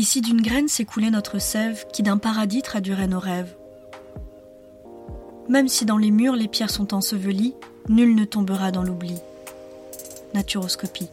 Ici d'une graine s'écoulait notre sève qui d'un paradis traduirait nos rêves. Même si dans les murs les pierres sont ensevelies, nul ne tombera dans l'oubli. Naturoscopie.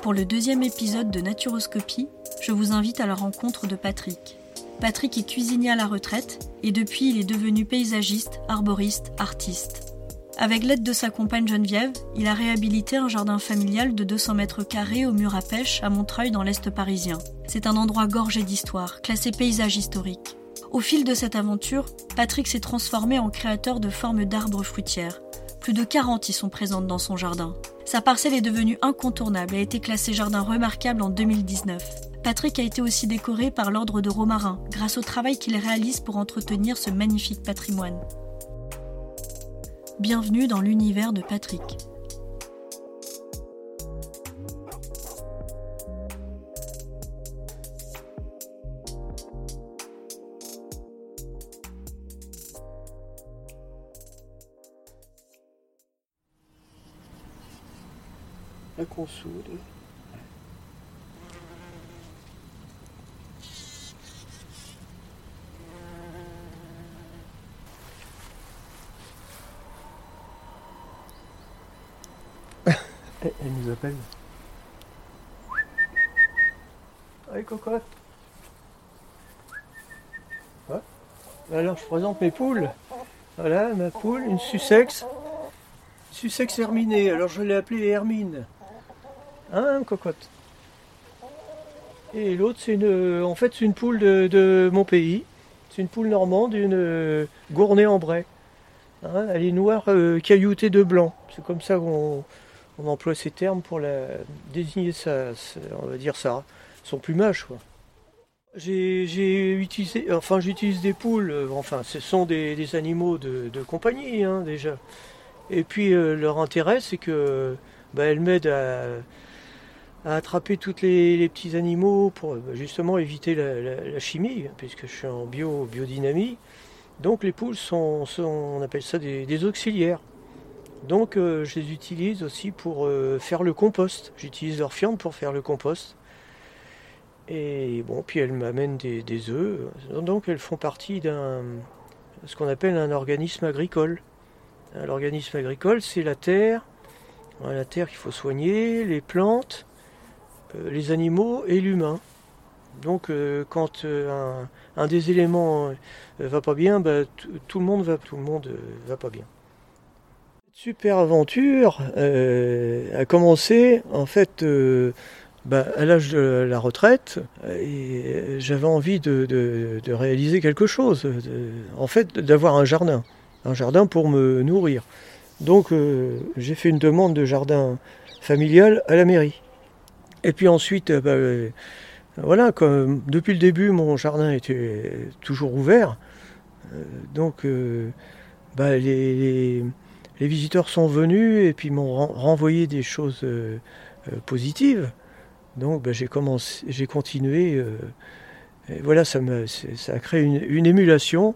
Pour le deuxième épisode de Naturoscopie, je vous invite à la rencontre de Patrick. Patrick est cuisinier à la retraite et depuis il est devenu paysagiste, arboriste, artiste. Avec l'aide de sa compagne Geneviève, il a réhabilité un jardin familial de 200 mètres carrés au mur à pêche à Montreuil dans l'Est parisien. C'est un endroit gorgé d'histoire, classé paysage historique. Au fil de cette aventure, Patrick s'est transformé en créateur de formes d'arbres fruitières. Plus de 40 y sont présentes dans son jardin. Sa parcelle est devenue incontournable et a été classée jardin remarquable en 2019. Patrick a été aussi décoré par l'Ordre de Romarin grâce au travail qu'il réalise pour entretenir ce magnifique patrimoine. Bienvenue dans l'univers de Patrick. La consoude. Allez, cocotte. Ouais. Alors, je présente mes poules. Voilà, ma poule, une Sussex. Sussex Herminée. Alors, je l'ai appelée Hermine. Hein, cocotte? Et l'autre, c'est une. En fait, c'est une poule de, de mon pays. C'est une poule normande, une euh, gournée en bray. Hein, elle est noire euh, cailloutée de blanc. C'est comme ça qu'on on emploie ces termes pour désigner ça, son plumage. enfin j'utilise des poules, euh, enfin ce sont des, animaux de, compagnie hein, déjà. Et puis euh, leur intérêt c'est que bah, elles m'aident à, attraper tous les, petits animaux pour bah, justement éviter la, chimie, puisque je suis en bio, biodynamie. Donc les poules sont, on appelle ça des auxiliaires. Donc euh, je les utilise aussi pour euh, faire le compost. J'utilise leur fiente pour faire le compost. Et bon, puis elles m'amènent des, œufs. Donc elles font partie d'un ce qu'on appelle un organisme agricole. L'organisme agricole, c'est la terre, la terre qu'il faut soigner, les plantes, euh, les animaux et l'humain. Donc quand un, des éléments va pas bien, bah, tout le monde va, tout le monde va pas bien. Super aventure euh, a commencé en fait euh, bah, à l'âge de la retraite euh, et j'avais envie de, réaliser quelque chose, en fait d'avoir un jardin, un jardin pour me nourrir. Donc euh, j'ai fait une demande de jardin familial à la mairie. Et puis ensuite, euh, bah, euh, voilà, comme depuis le début mon jardin était toujours ouvert, euh, donc euh, bah, les- les visiteurs sont venus et puis m'ont ren- renvoyé des choses euh, euh, positives. Donc bah, j'ai commencé, j'ai continué. euh, et voilà, ça, a créé une, émulation.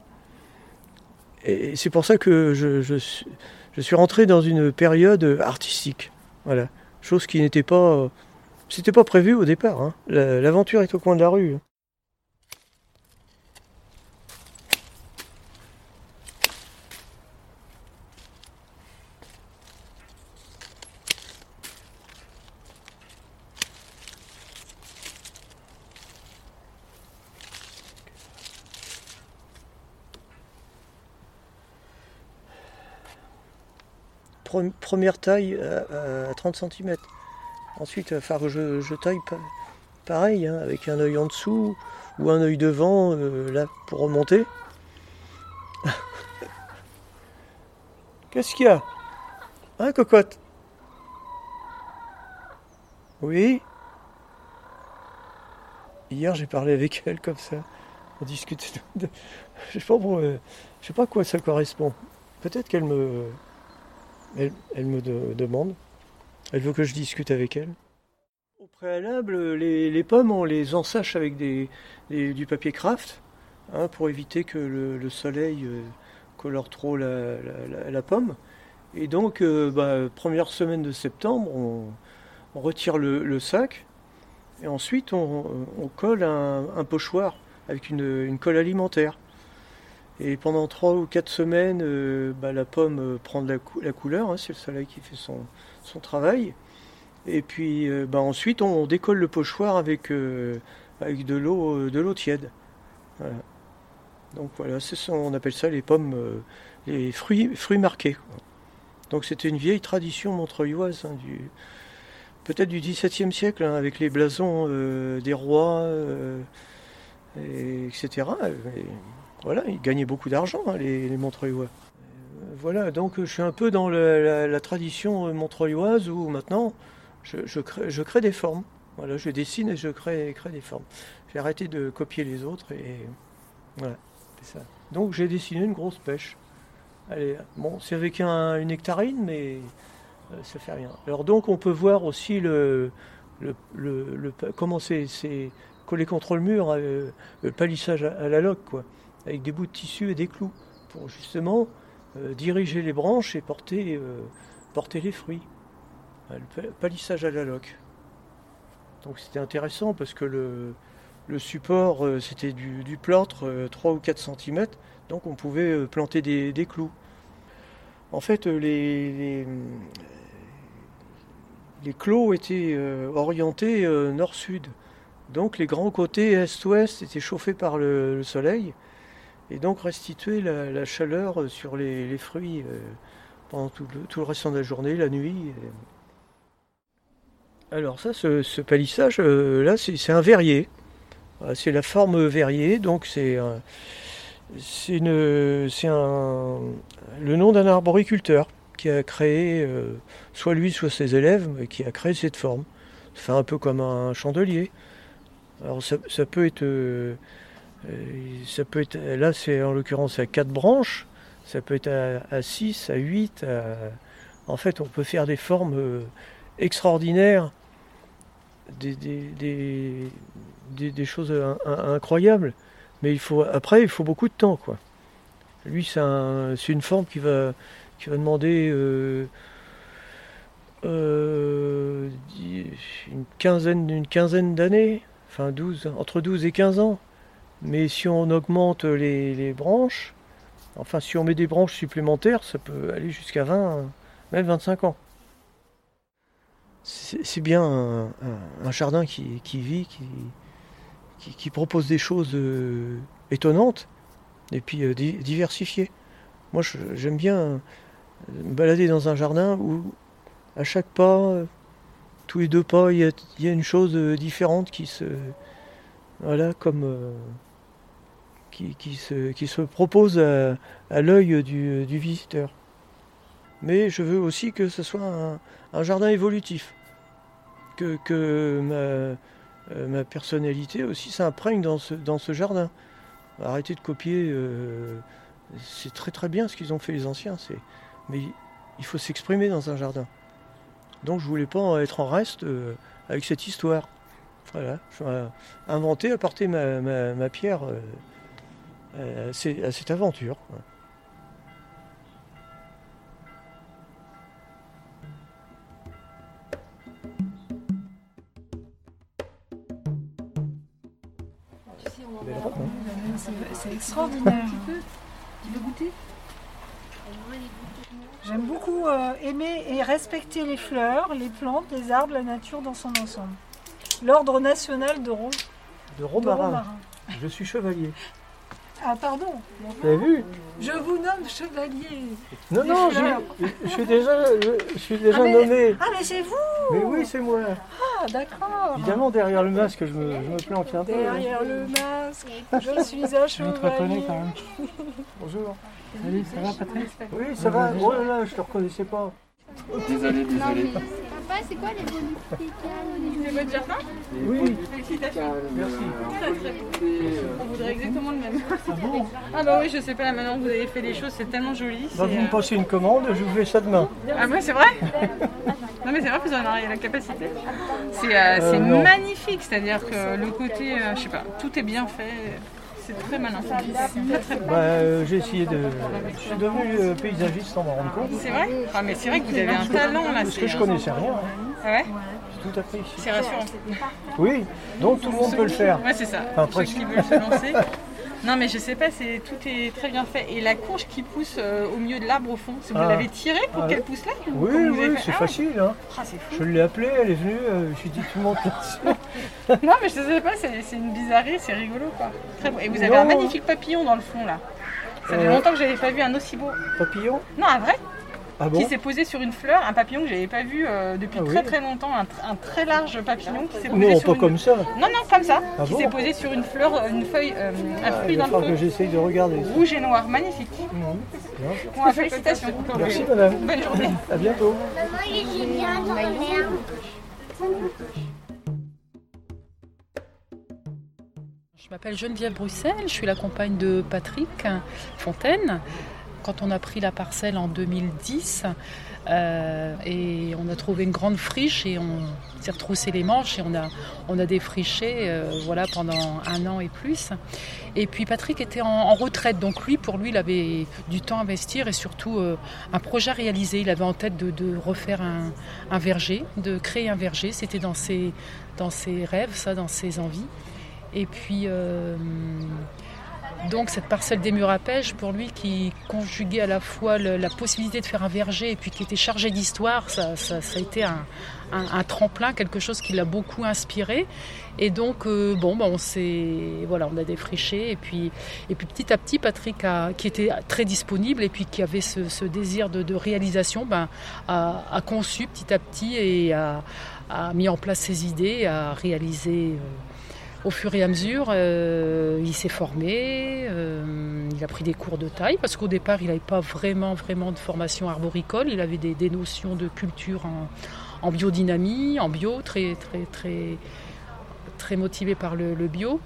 Et c'est pour ça que je, suis, rentré dans une période artistique. Voilà, chose qui n'était pas, c'était pas prévu au départ. hein. La- L'aventure est au coin de la rue. Première taille à, à 30 cm. Ensuite, que je, taille pa- pareil, hein, avec un œil en dessous ou un œil devant, euh, là, pour remonter. Qu'est-ce qu'il y a? Hein, cocotte? Oui Hier, j'ai parlé avec elle comme ça. On discute. Je sais pas, euh, je sais pas à quoi ça correspond. Peut-être qu'elle me, elle, me de- demande. Elle veut que je discute avec elle. Au préalable, les, pommes, on les ensache avec du papier craft hein, pour éviter que le, le soleil euh, colore trop la, pomme. Et donc, euh, bah, première semaine de septembre, on retire le, sac et ensuite on, colle un, pochoir avec une, colle alimentaire. Et pendant trois ou quatre semaines, euh, bah, la pomme euh, prend de la, couleur, hein, c'est le soleil qui fait son, son Et puis euh, bah, ensuite, on, décolle le pochoir avec, avec de l'eau de l'eau tiède. Donc voilà, c'est on appelle ça les pommes, les fruits, fruits marqués. Donc c'était une vieille tradition montreuilloise, hein, peut-être du XVIIe siècle, hein, avec les blasons des rois, etc voilà, ils gagnaient beaucoup d'argent, hein, les, Montreuillois. Euh, voilà, donc je suis un peu dans la, tradition montreuilloise où maintenant je, crée, des formes. Voilà, je dessine et je crée, des formes. J'ai arrêté de copier les autres et voilà, ça. Donc j'ai dessiné une grosse pêche. Allez, bon, c'est avec une nectarine, mais euh, ça fait rien. Alors donc on peut voir aussi le, comment c'est collé contre le mur, euh, le palissage à, à la loque, quoi avec des bouts de tissu et des clous pour justement euh, diriger les branches et porter, euh, porter les fruits. Le palissage à la loque. Donc c'était intéressant parce que le, le support euh, c'était du, plâtre 3 ou 4 cm, donc on pouvait planter des, des, clous. En fait, les, les, étaient orientés nord-sud. Donc les grands côtés est-ouest étaient chauffés par le soleil et donc restituer la, chaleur sur les, fruits euh, pendant tout le, tout restant de la journée, la nuit. Alors ça, ce, palissage, euh, là, c'est un verrier. C'est la forme verrier, donc c'est le nom d'un arboriculteur qui a créé, euh, soit lui, soit ses élèves, mais qui a créé cette forme. Ça fait un peu comme un chandelier. Alors ça, peut être euh, peut être, là, c'est en l'occurrence à 4 branches, ça peut être à, 6, à 8. En fait, on peut faire des formes euh, extraordinaires, des, choses incroyables. Mais il faut, après, il faut beaucoup de temps. Quoi. Lui, c'est une forme qui va, demander euh, une quinzaine, une quinzaine d'années, enfin 12, entre 12 et 15 ans. Mais si on augmente les, branches, enfin si on met des branches supplémentaires, ça peut aller jusqu'à 20, même 25 ans. C'est bien un, jardin qui, vit, qui, propose des choses euh, étonnantes et puis euh, diversifiées. Moi j'aime bien me balader dans un jardin où à chaque pas, tous les deux pas, il y a, une chose différente qui se... Voilà, comme qui, se, qui se, propose à, l'œil du, visiteur. Mais je veux aussi que ce soit un, jardin évolutif, que, que ma, euh, ma, personnalité aussi s'imprègne dans ce, dans ce jardin. Arrêtez de copier, euh, c'est très très bien ce qu'ils ont fait les anciens, mais il faut s'exprimer dans un jardin. Donc je voulais pas être en reste euh, avec cette histoire. Voilà, je inventer, apporter ma, ma, pierre à cette aventure. C'est extraordinaire. Tu veux goûter? J'aime beaucoup euh, aimer et respecter les fleurs, les plantes, les arbres, la nature dans son ensemble. L'ordre national de, Ro de Romarin. Je suis chevalier. Ah pardon. Avez vu Je vous nomme chevalier. Non, non, je, suis déjà, je, suis déjà ah, mais, nommé. Ah mais c'est vous Mais oui, c'est moi. Ah d'accord. Évidemment, derrière le masque, je me, je me planque un peu. Derrière le masque, je suis un chevalier. quand même. Bonjour. Salut, ça va Patrick? Oui, ça va. Oh là là, je te reconnaissais pas. Désolé, désolé. C'est quoi les bonus C'est votre jardin Oui. Félicitations. Merci. On voudrait exactement le même. Ah bon Ah bah oui, je sais pas la manière dont vous avez fait les choses, c'est tellement joli. Bah, vous me passez une commande, je vous fais ça demain. Ah ouais, c'est vrai Non mais c'est vrai que vous en avez la capacité. C'est euh, euh, magnifique, c'est-à-dire que le côté, euh, je sais pas, tout est bien fait c'est très malin. Bah, euh, J'ai essayé de. Je suis devenu euh, paysagiste sans m'en rendre compte. C'est vrai? Ah, Mais c'est vrai que vous avez un talent là. Parce que je connaissais rien. Ah ouais? J'ai tout après ici. C'est rassurant. Oui, donc tout le monde peut le faire. Ouais, c'est ça. Enfin, Ceux presque. qui veulent se lancer. Non, mais je sais pas, c'est tout est très bien fait. Et la courge qui pousse euh, au milieu de l'arbre au fond, vous Ah. l'avez tirée pour Ah. qu'elle pousse là ou Oui, oui, c'est Ah facile. Hein. Je l'ai appelée, elle est venue, euh, j'ai dit tout le monde là-dessus. Non, mais je sais pas, c'est une bizarrerie, c'est rigolo quoi. Très beau. Et vous avez Non. un magnifique papillon dans le fond là. Ça fait Euh. longtemps que j'avais pas vu un aussi beau. Papillon? Non, un vrai Ah qui s'est posé sur une fleur, un papillon que j'avais pas vu euh, depuis Ah oui. très très longtemps, un, tr- un très large papillon qui s'est posé Non, sur pas une... comme ça. Non, non, comme ça, Ah qui bon s'est posé sur une fleur, euh, une feuille, euh, un Ah, fruit que fond, j'essaye de regarder. ça. rouge et noir, magnifique. Bien. Bon, félicitations. Merci madame. Bonne journée. À bientôt. Je m'appelle Geneviève Bruxelles, je suis la compagne de Patrick Fontaine. Quand on a pris la parcelle en 2010, euh, et on a trouvé une grande friche et on s'est retroussé les manches et on a, on a défriché euh, voilà, pendant un an et plus. Et puis Patrick était en, retraite, donc lui, pour lui, il avait du temps à investir et surtout euh, un projet à réaliser. Il avait en tête de, de refaire un, un verger, de créer un verger. C'était dans ses, dans ses rêves, ça, dans ses envies. Et puis, donc, cette parcelle des murs à pêche, pour lui, qui conjuguait à la fois la possibilité de faire un verger et puis qui était chargé d'histoire, ça, ça- ça a été un, un- tremplin, quelque chose qui l'a beaucoup inspiré. Et donc, euh, bon, ben, on s'est, voilà, on a défriché. Et puis, et puis petit à petit, Patrick, qui était très disponible et puis qui avait ce, ce désir de, de réalisation, ben, a, a conçu petit à petit et a, a mis en place ses idées, a réalisé. euh, au fur et à mesure, euh, il s'est formé, euh, il a pris des cours de taille, parce qu'au départ, il n'avait pas vraiment, vraiment de formation arboricole. Il avait des, notions de culture en, en biodynamie, en bio, très, très, très, très motivé par le, le bio.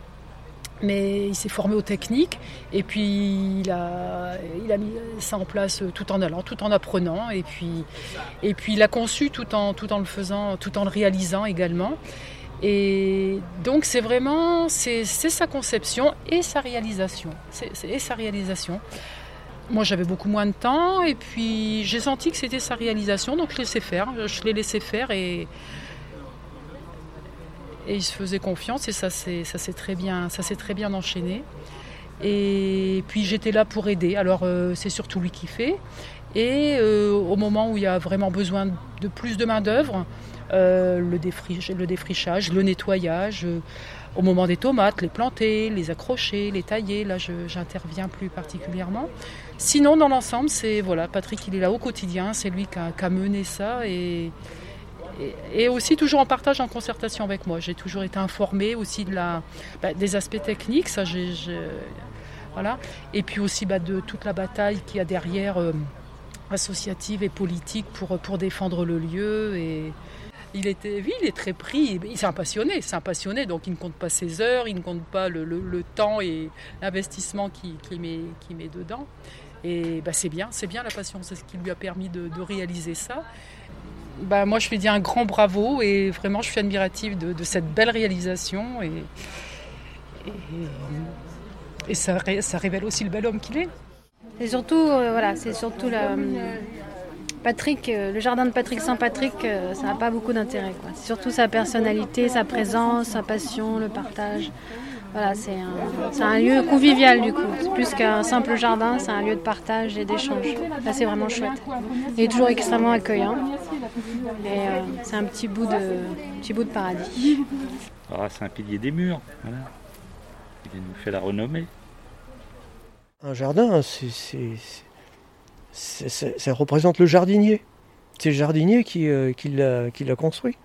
Mais il s'est formé aux techniques et puis il a, il a mis ça en place tout en allant, tout en apprenant. Et puis, et puis il a conçu tout en, tout en le faisant, tout en le réalisant également. Et donc c'est vraiment c'est sa conception et sa réalisation. Et sa réalisation. Moi j'avais beaucoup moins de temps et puis j'ai senti que c'était sa réalisation, donc je l'ai laissé faire. Je l'ai laissé faire et et il se faisait confiance et ça s'est très bien très bien enchaîné. Et puis j'étais là pour aider. Alors euh, c'est surtout lui qui fait. Et euh, au moment où il y a vraiment besoin de plus de main d'œuvre, euh, le, défrichage, le nettoyage. euh, au moment des tomates, les planter, les accrocher, les tailler, là j'interviens plus particulièrement. Sinon, dans l'ensemble, c'est voilà, Patrick, il est là au quotidien, c'est lui qui a, mené ça et, et, aussi toujours en partage, en concertation avec moi. J'ai toujours été informée aussi de la, bah, des aspects techniques, ça voilà, et puis aussi bah, de toute la bataille qu'il y a derrière. euh, associative et politique pour, pour défendre le lieu et, il était, oui, il est très pris. Il c'est un passionné, c'est un passionné, donc il ne compte pas ses heures, il ne compte pas le, temps et l'investissement qu'il qu'il met, dedans. Et bah, c'est bien, c'est bien la passion, c'est ce qui lui a permis de, réaliser ça. Bah, moi, je lui dis un grand bravo et vraiment, je suis admirative de, cette belle réalisation et, ça révèle aussi le bel homme qu'il est. C'est surtout, euh, voilà, c'est surtout la, Patrick, euh, le jardin de Patrick Saint-Patrick, euh, ça n'a pas beaucoup d'intérêt. C'est surtout sa personnalité, sa présence, sa passion, le partage. Voilà, c'est un, lieu convivial du coup. Plus qu'un simple jardin, c'est un lieu de partage et d'échange. Là, c'est vraiment chouette. Il est toujours extrêmement accueillant. Et euh, c'est un petit bout de, petit bout de paradis. Ah, c'est un pilier des murs. Voilà. Il nous fait la renommée. Un jardin, c'est, ça représente le jardinier. C'est le jardinier qui, euh, l'a, construit.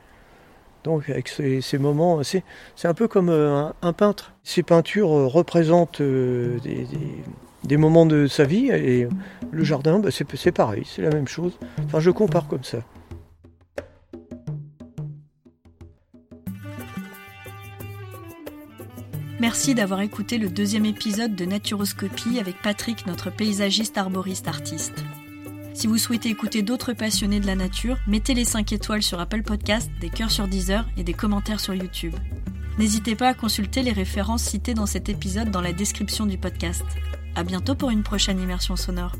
Donc avec ces, moments, c'est, un peu comme euh, un, peintre. Ces peintures euh, représentent des, moments de sa vie et le jardin, bah, c'est, c'est pareil, c'est la même chose. Enfin, je compare comme ça. Merci d'avoir écouté le deuxième épisode de Naturoscopie avec Patrick, notre paysagiste arboriste artiste. Si vous souhaitez écouter d'autres passionnés de la nature, mettez les 5 étoiles sur Apple Podcast, des cœurs sur Deezer et des commentaires sur YouTube. N'hésitez pas à consulter les références citées dans cet épisode dans la description du podcast. À bientôt pour une prochaine immersion sonore.